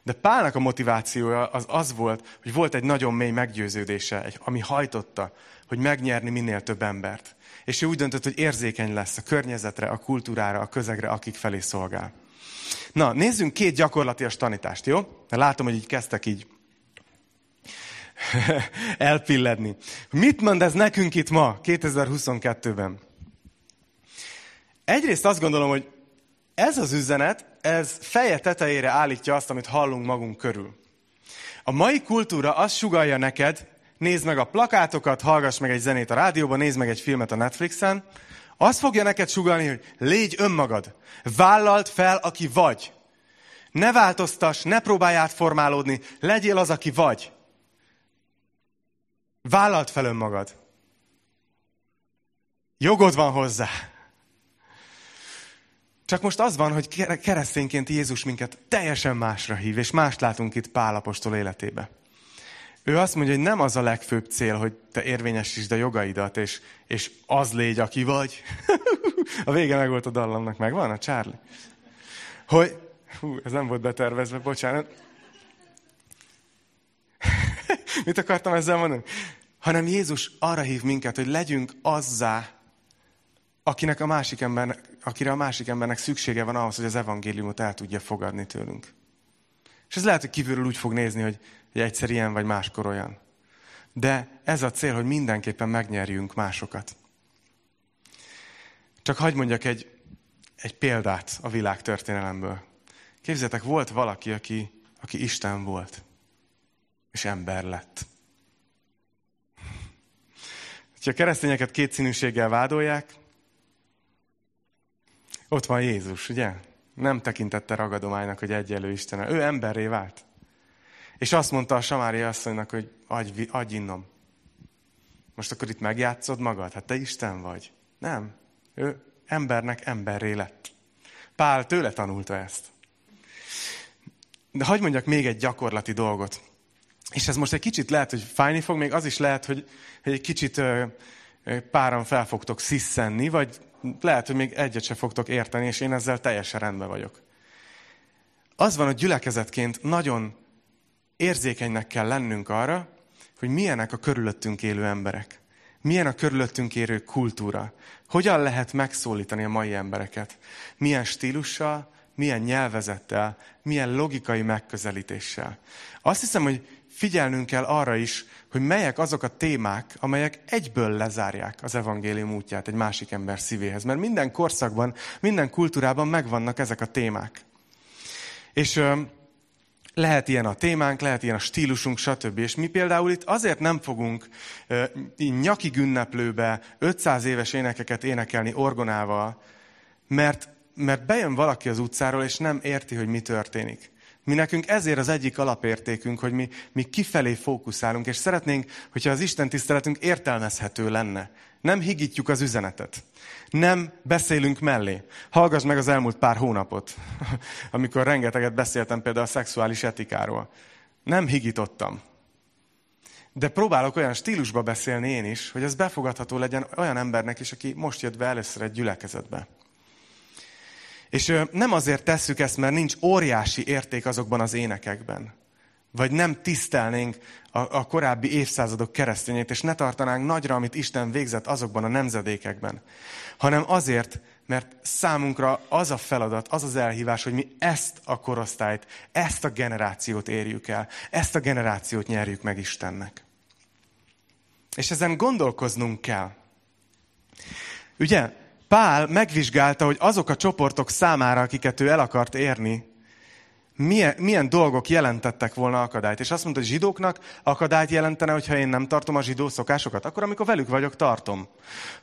De Pálnak a motivációja az az volt, hogy volt egy nagyon mély meggyőződése, ami hajtotta, hogy megnyerni minél több embert. És ő úgy döntött, hogy érzékeny lesz a környezetre, a kultúrára, a közegre, akik felé szolgál. Na, nézzünk két gyakorlatias tanítást, jó? Mert látom, hogy így kezdtek így elpilledni. Mit mond ez nekünk itt ma, 2022-ben? Egyrészt azt gondolom, hogy ez az üzenet, ez feje tetejére állítja azt, amit hallunk magunk körül. A mai kultúra azt sugalja neked, nézd meg a plakátokat, hallgass meg egy zenét a rádióban, nézd meg egy filmet a Netflixen, azt fogja neked sugalni, hogy légy önmagad. Vállalt fel, aki vagy. Ne változtass, ne próbálj átformálódni, legyél az, aki vagy. Vállalt fel önmagad. Jogod van hozzá. Csak most az van, hogy keresztényként Jézus minket teljesen másra hív, és mást látunk itt Pálapostól életébe. Ő azt mondja, hogy nem az a legfőbb cél, hogy te érvényesítsd a jogaidat, és, és az légy, aki vagy. a vége meg volt a dallamnak, megvan a Charlie? Hogy, hú, ez nem volt betervezve, bocsánat. Mit akartam ezzel mondani? Hanem Jézus arra hív minket, hogy legyünk azzá, akinek a másik embernek, akire a másik embernek szüksége van ahhoz, hogy az evangéliumot el tudja fogadni tőlünk. És ez lehet, hogy kívülről úgy fog nézni, hogy, hogy egyszer ilyen vagy máskor olyan. De ez a cél, hogy mindenképpen megnyerjünk másokat. Csak hagyd mondjak egy, egy példát a világ történelemből. Képzeljétek, volt valaki, aki, aki Isten volt, és ember lett. Ha a keresztényeket kétszínűséggel vádolják, Ott van Jézus, ugye? Nem tekintette ragadománynak, hogy egyelő Isten. Ő emberré vált. És azt mondta a Samári asszonynak, hogy adj, adj innom. Most akkor itt megjátszod magad? Hát te Isten vagy. Nem. Ő embernek emberré lett. Pál tőle tanulta ezt. De hagyd mondjak még egy gyakorlati dolgot. És ez most egy kicsit lehet, hogy fájni fog, még az is lehet, hogy, hogy egy kicsit ö, páran fel fogtok sziszenni, vagy lehet, hogy még egyet se fogtok érteni, és én ezzel teljesen rendben vagyok. Az van, hogy gyülekezetként nagyon érzékenynek kell lennünk arra, hogy milyenek a körülöttünk élő emberek. Milyen a körülöttünk élő kultúra. Hogyan lehet megszólítani a mai embereket. Milyen stílussal, milyen nyelvezettel, milyen logikai megközelítéssel. Azt hiszem, hogy figyelnünk kell arra is, hogy melyek azok a témák, amelyek egyből lezárják az evangélium útját egy másik ember szívéhez. Mert minden korszakban, minden kultúrában megvannak ezek a témák. És ö, lehet ilyen a témánk, lehet ilyen a stílusunk, stb. És mi például itt azért nem fogunk ö, nyakig ünneplőbe 500 éves énekeket énekelni orgonával, mert, mert bejön valaki az utcáról, és nem érti, hogy mi történik. Mi nekünk ezért az egyik alapértékünk, hogy mi, mi kifelé fókuszálunk, és szeretnénk, hogyha az Isten tiszteletünk értelmezhető lenne. Nem higítjuk az üzenetet. Nem beszélünk mellé. Hallgass meg az elmúlt pár hónapot, amikor rengeteget beszéltem például a szexuális etikáról. Nem higítottam. De próbálok olyan stílusba beszélni én is, hogy ez befogadható legyen olyan embernek is, aki most jött be először egy gyülekezetbe. És nem azért tesszük ezt, mert nincs óriási érték azokban az énekekben. Vagy nem tisztelnénk a, a korábbi évszázadok keresztényét, és ne tartanánk nagyra, amit Isten végzett azokban a nemzedékekben. Hanem azért, mert számunkra az a feladat, az az elhívás, hogy mi ezt a korosztályt, ezt a generációt érjük el, ezt a generációt nyerjük meg Istennek. És ezen gondolkoznunk kell. Ugye, Pál megvizsgálta, hogy azok a csoportok számára, akiket ő el akart érni, milyen, milyen dolgok jelentettek volna akadályt. És azt mondta, hogy zsidóknak akadályt jelentene, hogyha én nem tartom a zsidó szokásokat. Akkor, amikor velük vagyok, tartom.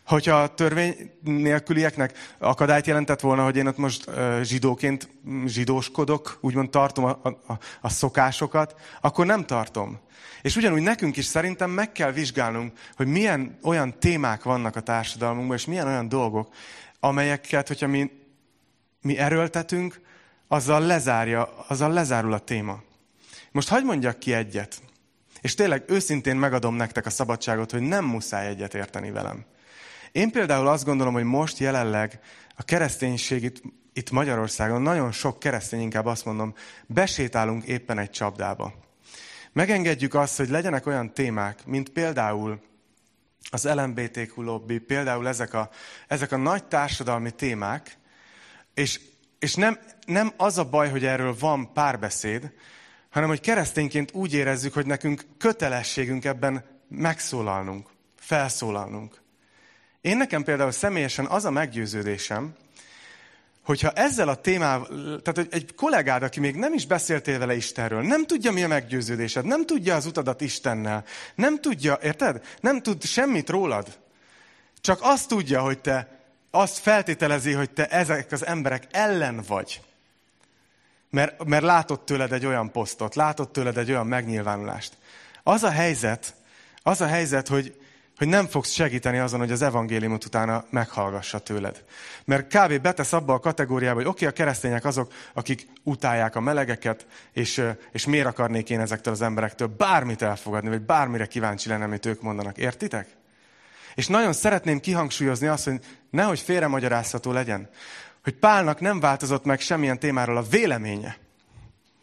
Hogyha a törvény nélkülieknek akadályt jelentett volna, hogy én ott most zsidóként zsidóskodok, úgymond tartom a, a, a szokásokat, akkor nem tartom. És ugyanúgy nekünk is szerintem meg kell vizsgálnunk, hogy milyen olyan témák vannak a társadalmunkban, és milyen olyan dolgok, amelyeket, hogyha mi, mi erőltetünk, azzal lezárja, azzal lezárul a téma. Most hagyd mondjak ki egyet. És tényleg őszintén megadom nektek a szabadságot, hogy nem muszáj egyet érteni velem. Én például azt gondolom, hogy most jelenleg a kereszténység itt, itt Magyarországon, nagyon sok keresztény inkább azt mondom, besétálunk éppen egy csapdába. Megengedjük azt, hogy legyenek olyan témák, mint például az LMBTQ lobby, például ezek a, ezek a nagy társadalmi témák, és, és nem, nem az a baj, hogy erről van párbeszéd, hanem hogy keresztényként úgy érezzük, hogy nekünk kötelességünk ebben megszólalnunk, felszólalnunk. Én nekem például személyesen az a meggyőződésem, hogyha ezzel a témával, tehát hogy egy kollégád, aki még nem is beszéltél vele Istenről, nem tudja, mi a meggyőződésed, nem tudja az utadat Istennel, nem tudja, érted? Nem tud semmit rólad. Csak azt tudja, hogy te, azt feltételezi, hogy te ezek az emberek ellen vagy. Mert, mert látott tőled egy olyan posztot, látott tőled egy olyan megnyilvánulást. Az a helyzet, az a helyzet, hogy, hogy nem fogsz segíteni azon, hogy az evangéliumot utána meghallgassa tőled. Mert kb. betesz abba a kategóriába, hogy oké, okay, a keresztények azok, akik utálják a melegeket, és, és miért akarnék én ezektől az emberektől bármit elfogadni, vagy bármire kíváncsi lennem, amit ők mondanak. Értitek? És nagyon szeretném kihangsúlyozni azt, hogy nehogy félremagyarázható legyen, hogy Pálnak nem változott meg semmilyen témáról a véleménye.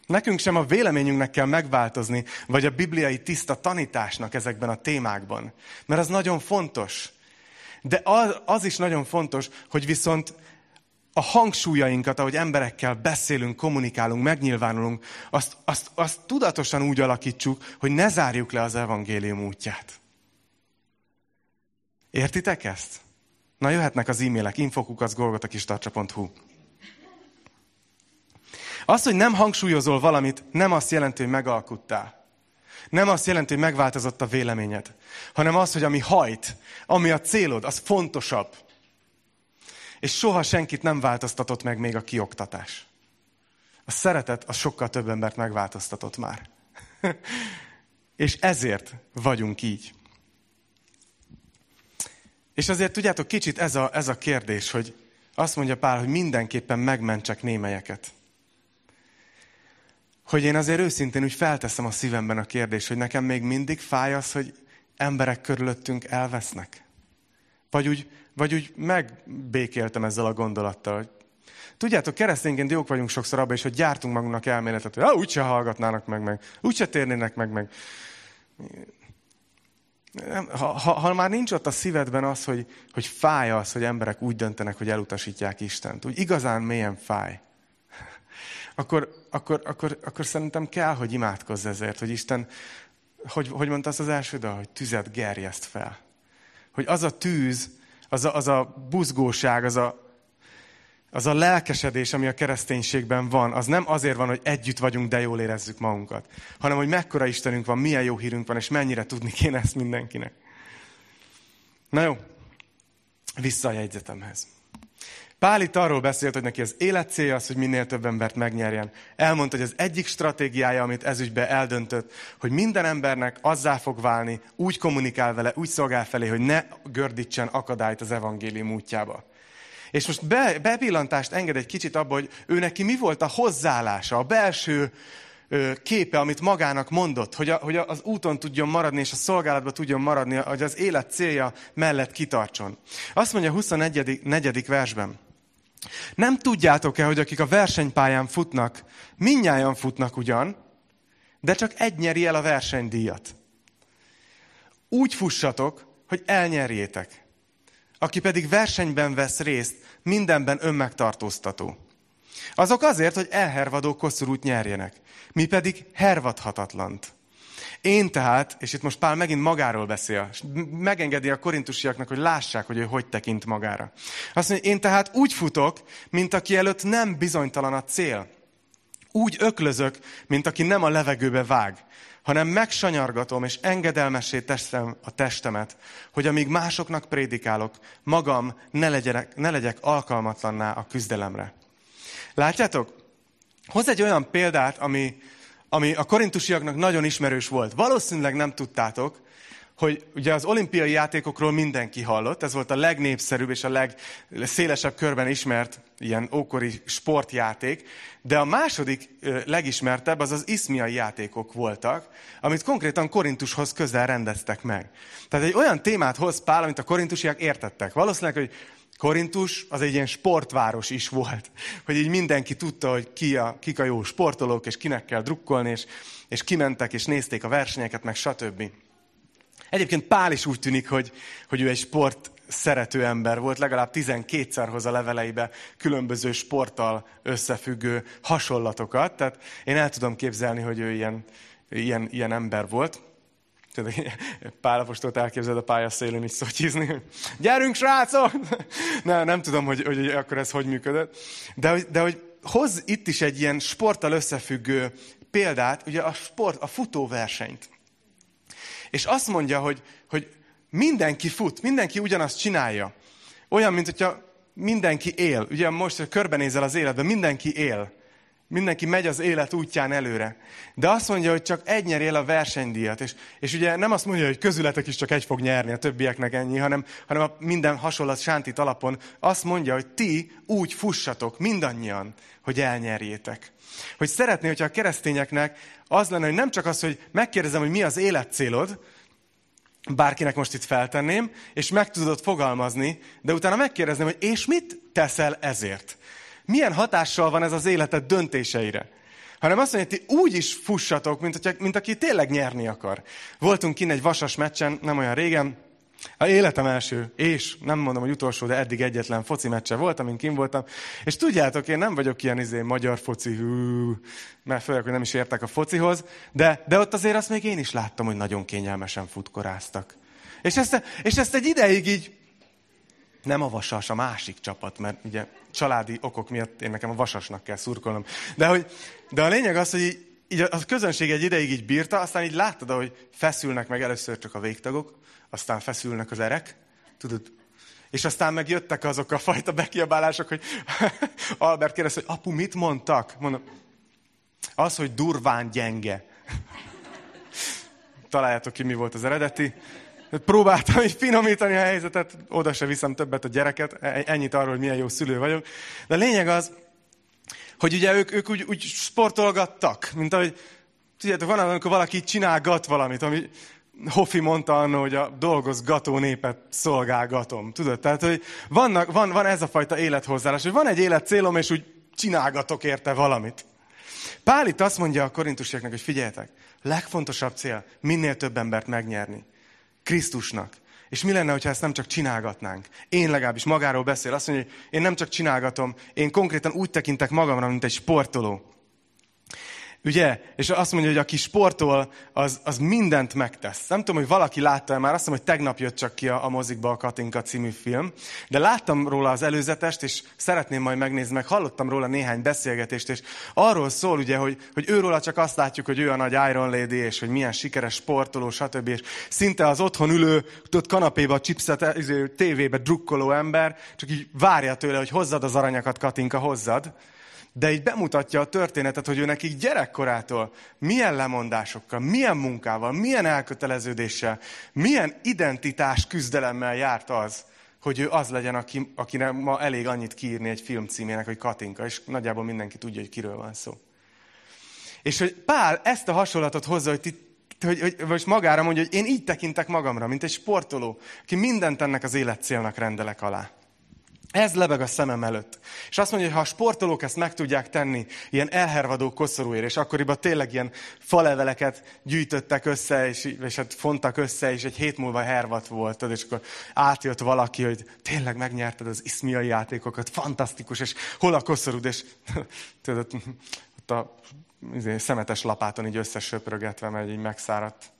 Nekünk sem a véleményünknek kell megváltozni, vagy a bibliai tiszta tanításnak ezekben a témákban. Mert az nagyon fontos. De az, az is nagyon fontos, hogy viszont a hangsúlyainkat, ahogy emberekkel beszélünk, kommunikálunk, megnyilvánulunk, azt, azt, azt tudatosan úgy alakítsuk, hogy ne zárjuk le az evangélium útját. Értitek ezt? Na jöhetnek az e-mailek, infokukacgolgotakistarcsa.hu az, hogy nem hangsúlyozol valamit, nem azt jelenti, hogy megalkuttál. Nem azt jelenti, hogy megváltozott a véleményed, hanem az, hogy ami hajt, ami a célod, az fontosabb. És soha senkit nem változtatott meg még a kioktatás. A szeretet az sokkal több embert megváltoztatott már. és ezért vagyunk így. És azért tudjátok, kicsit ez a, ez a kérdés, hogy azt mondja Pál, hogy mindenképpen megmentsek némelyeket. Hogy én azért őszintén úgy felteszem a szívemben a kérdést, hogy nekem még mindig fáj az, hogy emberek körülöttünk elvesznek. Vagy úgy, vagy úgy megbékéltem ezzel a gondolattal, hogy Tudjátok, keresztényként jók vagyunk sokszor abban is, hogy gyártunk magunknak elméletet, hogy úgyse hallgatnának meg, meg úgyse térnének meg, meg. Ha, ha, ha már nincs ott a szívedben az, hogy, hogy fáj az, hogy emberek úgy döntenek, hogy elutasítják Istent, úgy igazán mélyen fáj, akkor, akkor, akkor, akkor szerintem kell, hogy imádkozz ezért, hogy Isten, hogy, hogy mondta azt az első dal, hogy tüzet gerjeszt fel. Hogy az a tűz, az a, az a buzgóság, az a, az a lelkesedés, ami a kereszténységben van, az nem azért van, hogy együtt vagyunk, de jól érezzük magunkat, hanem hogy mekkora Istenünk van, milyen jó hírünk van, és mennyire tudni kéne ezt mindenkinek. Na jó, vissza a jegyzetemhez. Pál itt arról beszélt, hogy neki az élet célja az, hogy minél több embert megnyerjen. Elmondta, hogy az egyik stratégiája, amit ezügybe eldöntött, hogy minden embernek azzá fog válni, úgy kommunikál vele, úgy szolgál felé, hogy ne gördítsen akadályt az evangélium útjába. És most be, bepillantást enged egy kicsit abba, hogy ő neki mi volt a hozzáállása, a belső ö, képe, amit magának mondott, hogy, a, hogy az úton tudjon maradni, és a szolgálatban tudjon maradni, hogy az élet célja mellett kitartson. Azt mondja a 24. negyedik versben. Nem tudjátok-e, hogy akik a versenypályán futnak, minnyáján futnak ugyan, de csak egy nyeri el a versenydíjat. Úgy fussatok, hogy elnyerjétek. Aki pedig versenyben vesz részt, mindenben önmegtartóztató. Azok azért, hogy elhervadó koszorút nyerjenek, mi pedig hervadhatatlant. Én tehát, és itt most Pál megint magáról beszél, megengedi a korintusiaknak, hogy lássák, hogy ő hogy tekint magára. Azt mondja, én tehát úgy futok, mint aki előtt nem bizonytalan a cél. Úgy öklözök, mint aki nem a levegőbe vág, hanem megsanyargatom és engedelmessé teszem a testemet, hogy amíg másoknak prédikálok, magam ne legyek, ne legyek alkalmatlanná a küzdelemre. Látjátok? Hoz egy olyan példát, ami, ami a korintusiaknak nagyon ismerős volt. Valószínűleg nem tudtátok, hogy ugye az olimpiai játékokról mindenki hallott, ez volt a legnépszerűbb és a legszélesebb körben ismert ilyen ókori sportjáték, de a második legismertebb az az iszmiai játékok voltak, amit konkrétan Korintushoz közel rendeztek meg. Tehát egy olyan témát hoz Pál, amit a korintusiak értettek. Valószínűleg, hogy Korintus az egy ilyen sportváros is volt, hogy így mindenki tudta, hogy ki a, kik a jó sportolók, és kinek kell drukkolni, és, és kimentek, és nézték a versenyeket, meg stb. Egyébként Pál is úgy tűnik, hogy, hogy ő egy sport szerető ember volt, legalább 12-szer hoz a leveleibe különböző sporttal összefüggő hasonlatokat, tehát én el tudom képzelni, hogy ő ilyen, ilyen, ilyen ember volt. Pál apostolt elképzeled a pályaszélén is szotyizni. Gyerünk, srácok! Nem, nem tudom, hogy, hogy akkor ez hogy működött. De, de hogy hoz itt is egy ilyen sporttal összefüggő példát, ugye a sport, a futóversenyt. És azt mondja, hogy, hogy mindenki fut, mindenki ugyanazt csinálja. Olyan, mint hogyha mindenki él. Ugye most, hogy körbenézel az életben, mindenki él. Mindenki megy az élet útján előre. De azt mondja, hogy csak egy nyer el a versenydíjat. És, és ugye nem azt mondja, hogy közületek is csak egy fog nyerni, a többieknek ennyi, hanem, hanem a minden hasonlat sántit alapon azt mondja, hogy ti úgy fussatok mindannyian, hogy elnyerjétek. Hogy szeretné, hogyha a keresztényeknek az lenne, hogy nem csak az, hogy megkérdezem, hogy mi az életcélod, bárkinek most itt feltenném, és meg tudod fogalmazni, de utána megkérdezném, hogy és mit teszel ezért? Milyen hatással van ez az életed döntéseire? Hanem azt mondja, hogy ti úgy is fussatok, mint, hogyha, mint aki tényleg nyerni akar. Voltunk kint egy vasas meccsen, nem olyan régen, a életem első, és nem mondom, hogy utolsó, de eddig egyetlen foci meccse volt, amin kim voltam. És tudjátok, én nem vagyok ilyen izé, magyar foci, hú, mert főleg, hogy nem is értek a focihoz, de, de ott azért azt még én is láttam, hogy nagyon kényelmesen futkoráztak. És ezt, és ezt egy ideig így, nem a vasas, a másik csapat, mert ugye családi okok miatt én nekem a vasasnak kell szurkolnom. De, hogy, de a lényeg az, hogy így, így a közönség egy ideig így bírta, aztán így láttad, hogy feszülnek meg először csak a végtagok, aztán feszülnek az erek, tudod, És aztán meg jöttek azok a fajta bekiabálások, hogy Albert kérdezte, hogy apu, mit mondtak? Mondom, az, hogy durván gyenge. Találjátok ki, mi volt az eredeti. Próbáltam így finomítani a helyzetet, oda se viszem többet a gyereket, e- ennyit arról, hogy milyen jó szülő vagyok. De a lényeg az, hogy ugye ők, ők úgy, úgy sportolgattak, mint ahogy, tudjátok, van, amikor valaki csinálgat valamit, ami Hoffi mondta anno, hogy a dolgozgató népet szolgálgatom. Tudod? Tehát, hogy vannak, van, van ez a fajta élethozzáállás, hogy van egy életcélom, és úgy csinálgatok érte valamit. Pál itt azt mondja a korintusiaknak, hogy figyeljetek, legfontosabb cél minél több embert megnyerni. Krisztusnak. És mi lenne, ha ezt nem csak csinálgatnánk? Én legalábbis magáról beszél. Azt mondja, hogy én nem csak csinálgatom, én konkrétan úgy tekintek magamra, mint egy sportoló. Ugye? És azt mondja, hogy aki sportol, az, az mindent megtesz. Nem tudom, hogy valaki látta már, azt mondom, hogy tegnap jött csak ki a, a mozikba a Katinka című film, de láttam róla az előzetest, és szeretném majd megnézni, meg hallottam róla néhány beszélgetést, és arról szól ugye, hogy, hogy őróla csak azt látjuk, hogy ő a nagy Iron Lady, és hogy milyen sikeres sportoló, stb. És szinte az otthon ülő, tudod, kanapéba, a chipset, izé, tévébe drukkoló ember, csak így várja tőle, hogy hozzad az aranyakat, Katinka, hozzad de így bemutatja a történetet, hogy ő nekik gyerekkorától milyen lemondásokkal, milyen munkával, milyen elköteleződéssel, milyen identitás küzdelemmel járt az, hogy ő az legyen, aki, akinek ma elég annyit kiírni egy film címének, hogy Katinka, és nagyjából mindenki tudja, hogy kiről van szó. És hogy Pál ezt a hasonlatot hozza, hogy, ti, hogy, hogy most magára mondja, hogy én így tekintek magamra, mint egy sportoló, aki mindent ennek az életcélnak rendelek alá. Ez lebeg a szemem előtt. És azt mondja, hogy ha a sportolók ezt meg tudják tenni, ilyen elhervadó koszorúért, és akkoriban tényleg ilyen faleveleket gyűjtöttek össze, és, és hát fontak össze, és egy hét múlva hervat volt, és akkor átjött valaki, hogy tényleg megnyerted az iszmiai játékokat, fantasztikus, és hol a koszorúd, és tudod, ott a izé, szemetes lapáton így összesöprögetve, mert így megszáradt.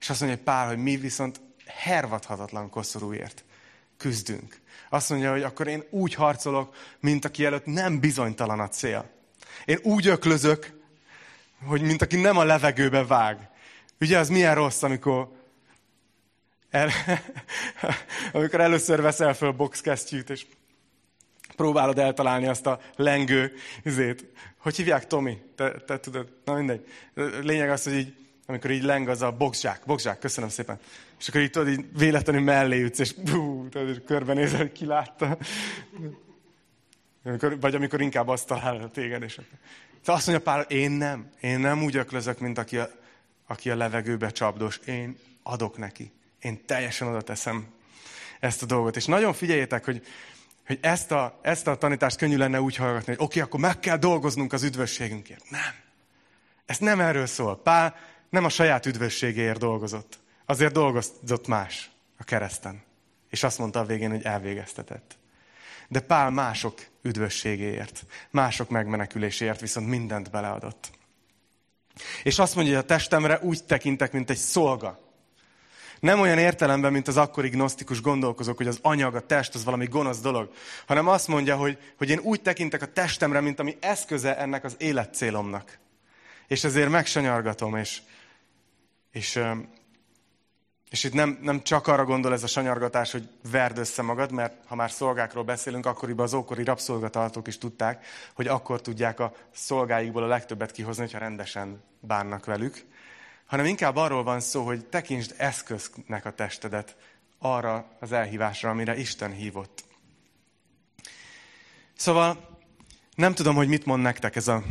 És azt mondja, hogy pár, hogy mi viszont hervadhatatlan koszorúért küzdünk. Azt mondja, hogy akkor én úgy harcolok, mint aki előtt nem bizonytalan a cél. Én úgy öklözök, hogy mint aki nem a levegőbe vág. Ugye az milyen rossz, amikor, el, amikor először veszel föl boxkesztyűt, és próbálod eltalálni azt a lengő izét. Hogy hívják, Tomi? Te, te tudod? Na mindegy. Lényeg az, hogy így, amikor így leng az a boxzsák. Boxzsák, köszönöm szépen. És akkor így tudod, így véletlenül mellé jutsz, és bú, tudod, körbenézel, hogy ki látta. Amikor, vagy amikor inkább azt találod téged, és akkor... Azt mondja Pál, én nem. Én nem úgy öklözök, mint aki a, aki a levegőbe csapdos. Én adok neki. Én teljesen oda teszem ezt a dolgot. És nagyon figyeljétek, hogy, hogy ezt, a, ezt a tanítást könnyű lenne úgy hallgatni, hogy oké, okay, akkor meg kell dolgoznunk az üdvösségünkért. Nem. Ez nem erről szól. Pál nem a saját üdvösségéért dolgozott. Azért dolgozott más a kereszten. És azt mondta a végén, hogy elvégeztetett. De Pál mások üdvösségéért, mások megmeneküléséért viszont mindent beleadott. És azt mondja, hogy a testemre úgy tekintek, mint egy szolga. Nem olyan értelemben, mint az akkori gnosztikus gondolkozók, hogy az anyag, a test, az valami gonosz dolog, hanem azt mondja, hogy, hogy én úgy tekintek a testemre, mint ami eszköze ennek az életcélomnak. És ezért megsanyargatom, és, és és itt nem, nem csak arra gondol ez a sanyargatás, hogy verd össze magad, mert ha már szolgákról beszélünk, akkoriban az ókori rabszolgatartók is tudták, hogy akkor tudják a szolgáikból a legtöbbet kihozni, ha rendesen bánnak velük. Hanem inkább arról van szó, hogy tekintsd eszköznek a testedet arra az elhívásra, amire Isten hívott. Szóval nem tudom, hogy mit mond nektek ez a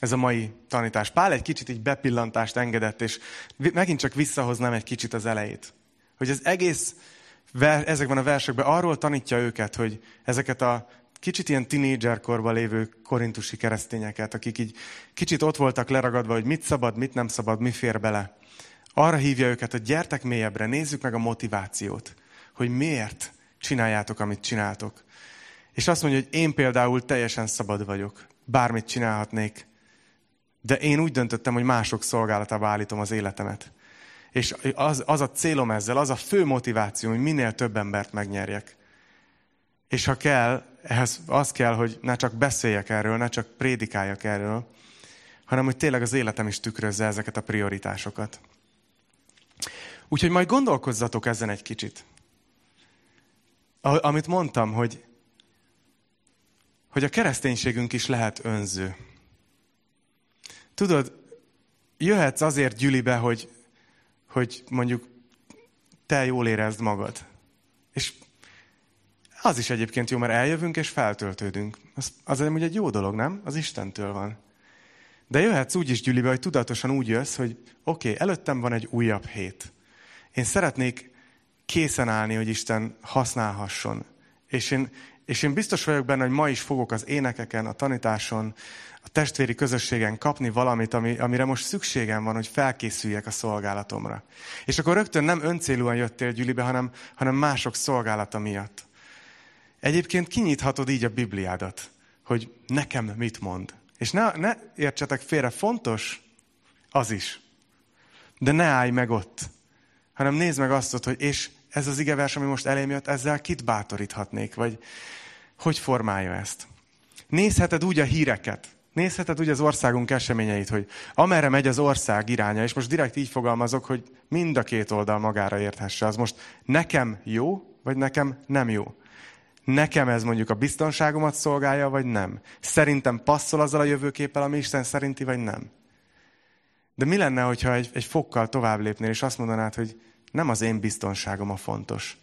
ez a mai tanítás. Pál egy kicsit így bepillantást engedett, és megint csak visszahoznám egy kicsit az elejét. Hogy az egész ezekben a versekben arról tanítja őket, hogy ezeket a kicsit ilyen tinédzserkorban lévő korintusi keresztényeket, akik így kicsit ott voltak leragadva, hogy mit szabad, mit nem szabad, mi fér bele. Arra hívja őket, hogy gyertek mélyebbre, nézzük meg a motivációt, hogy miért csináljátok, amit csináltok. És azt mondja, hogy én például teljesen szabad vagyok. Bármit csinálhatnék, de én úgy döntöttem, hogy mások szolgálatába állítom az életemet. És az, az a célom ezzel, az a fő motiváció, hogy minél több embert megnyerjek. És ha kell, ehhez az kell, hogy ne csak beszéljek erről, ne csak prédikáljak erről, hanem hogy tényleg az életem is tükrözze ezeket a prioritásokat. Úgyhogy majd gondolkozzatok ezen egy kicsit. amit mondtam, hogy, hogy a kereszténységünk is lehet önző. Tudod, jöhetsz azért gyülibe, hogy, hogy mondjuk te jól érezd magad. És az is egyébként jó, mert eljövünk és feltöltődünk. Az, az ugye egy jó dolog, nem? Az Istentől van. De jöhetsz úgy is gyülibe, hogy tudatosan úgy jössz, hogy oké, okay, előttem van egy újabb hét. Én szeretnék készen állni, hogy Isten használhasson. És én, és én biztos vagyok benne, hogy ma is fogok az énekeken, a tanításon, a testvéri közösségen kapni valamit, ami, amire most szükségem van, hogy felkészüljek a szolgálatomra. És akkor rögtön nem öncélúan jöttél gyűlibe, hanem, hanem mások szolgálata miatt. Egyébként kinyithatod így a Bibliádat, hogy nekem mit mond. És ne, ne értsetek félre, fontos az is. De ne állj meg ott, hanem nézd meg azt, hogy és ez az igevers, ami most elém jött, ezzel kit bátoríthatnék, vagy hogy formálja ezt. Nézheted úgy a híreket, nézheted úgy az országunk eseményeit, hogy amerre megy az ország iránya, és most direkt így fogalmazok, hogy mind a két oldal magára érthesse. Az most nekem jó, vagy nekem nem jó. Nekem ez mondjuk a biztonságomat szolgálja, vagy nem. Szerintem passzol azzal a jövőképpel, ami Isten szerinti, vagy nem. De mi lenne, hogyha egy, egy fokkal tovább lépnél, és azt mondanád, hogy nem az én biztonságom a fontos.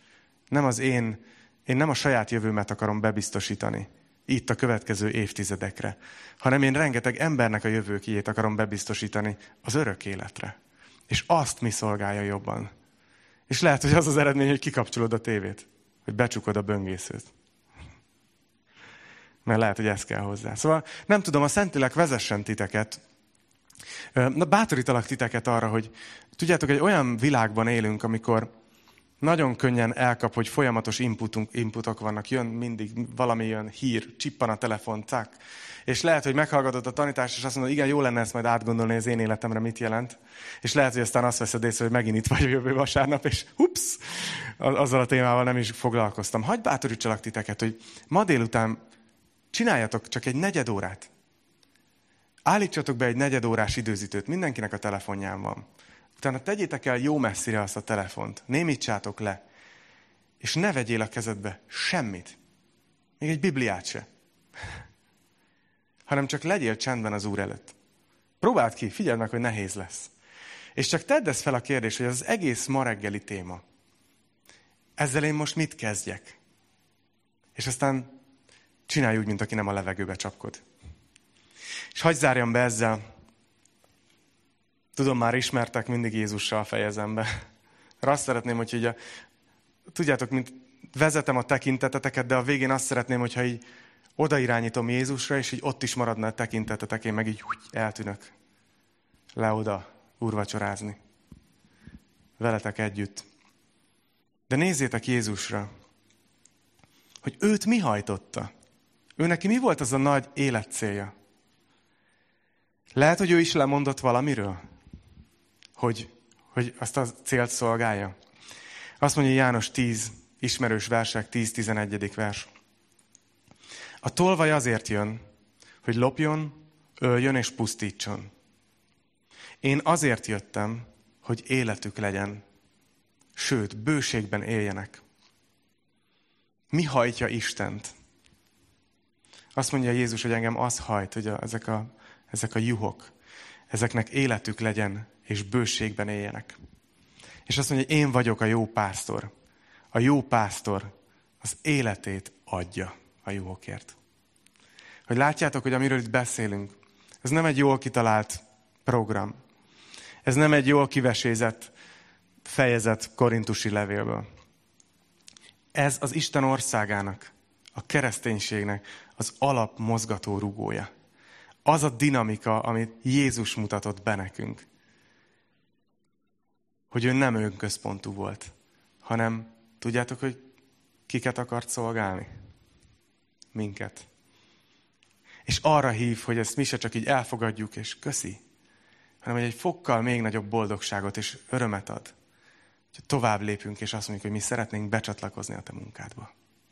Nem az én, én nem a saját jövőmet akarom bebiztosítani itt a következő évtizedekre, hanem én rengeteg embernek a jövőkijét akarom bebiztosítani az örök életre. És azt mi szolgálja jobban. És lehet, hogy az az eredmény, hogy kikapcsolod a tévét, hogy becsukod a böngészőt. Mert lehet, hogy ez kell hozzá. Szóval nem tudom, a Szentilek vezessen titeket Na, bátorítalak titeket arra, hogy tudjátok, egy olyan világban élünk, amikor nagyon könnyen elkap, hogy folyamatos inputunk, inputok vannak, jön mindig valami jön hír, csippan a telefon, cák. És lehet, hogy meghallgatod a tanítást, és azt mondod, igen, jó lenne ezt majd átgondolni, az én életemre mit jelent. És lehet, hogy aztán azt veszed észre, hogy megint itt vagy jövő vasárnap, és hups, azzal a témával nem is foglalkoztam. Hagyj bátorítsalak titeket, hogy ma délután csináljatok csak egy negyed órát. Állítsatok be egy negyedórás időzítőt, mindenkinek a telefonján van. Utána tegyétek el jó messzire azt a telefont, némítsátok le, és ne vegyél a kezedbe semmit. Még egy Bibliát se. Hanem csak legyél csendben az Úr előtt. Próbáld ki, figyeld meg, hogy nehéz lesz. És csak tedd ezt fel a kérdést, hogy az egész ma reggeli téma. Ezzel én most mit kezdjek? És aztán csinálj úgy, mint aki nem a levegőbe csapkod. És hagyj zárjam be ezzel. Tudom, már ismertek, mindig Jézussal fejezem be. Mert azt szeretném, hogy így a, tudjátok, mint vezetem a tekinteteteket, de a végén azt szeretném, hogyha így odairányítom Jézusra, és így ott is maradna a tekintetetek, én meg így úgy eltűnök le oda úrvacsorázni. Veletek együtt. De nézzétek Jézusra, hogy őt mi hajtotta. Ő neki mi volt az a nagy életcélja? Lehet, hogy ő is lemondott valamiről, hogy, hogy azt a célt szolgálja. Azt mondja János 10, ismerős versek, 10-11. vers. A tolvaj azért jön, hogy lopjon, öljön és pusztítson. Én azért jöttem, hogy életük legyen, sőt, bőségben éljenek. Mi hajtja Istent? Azt mondja Jézus, hogy engem az hajt, hogy a, ezek a ezek a juhok, ezeknek életük legyen, és bőségben éljenek. És azt mondja, én vagyok a jó pásztor. A jó pásztor az életét adja a juhokért. Hogy látjátok, hogy amiről itt beszélünk, ez nem egy jól kitalált program. Ez nem egy jól kivesézett fejezet korintusi levélből. Ez az Isten országának, a kereszténységnek az alap mozgató rugója az a dinamika, amit Jézus mutatott be nekünk. Hogy ő nem önközpontú volt, hanem tudjátok, hogy kiket akart szolgálni? Minket. És arra hív, hogy ezt mi se csak így elfogadjuk, és köszi, hanem hogy egy fokkal még nagyobb boldogságot és örömet ad. Hogy tovább lépünk, és azt mondjuk, hogy mi szeretnénk becsatlakozni a te munkádba.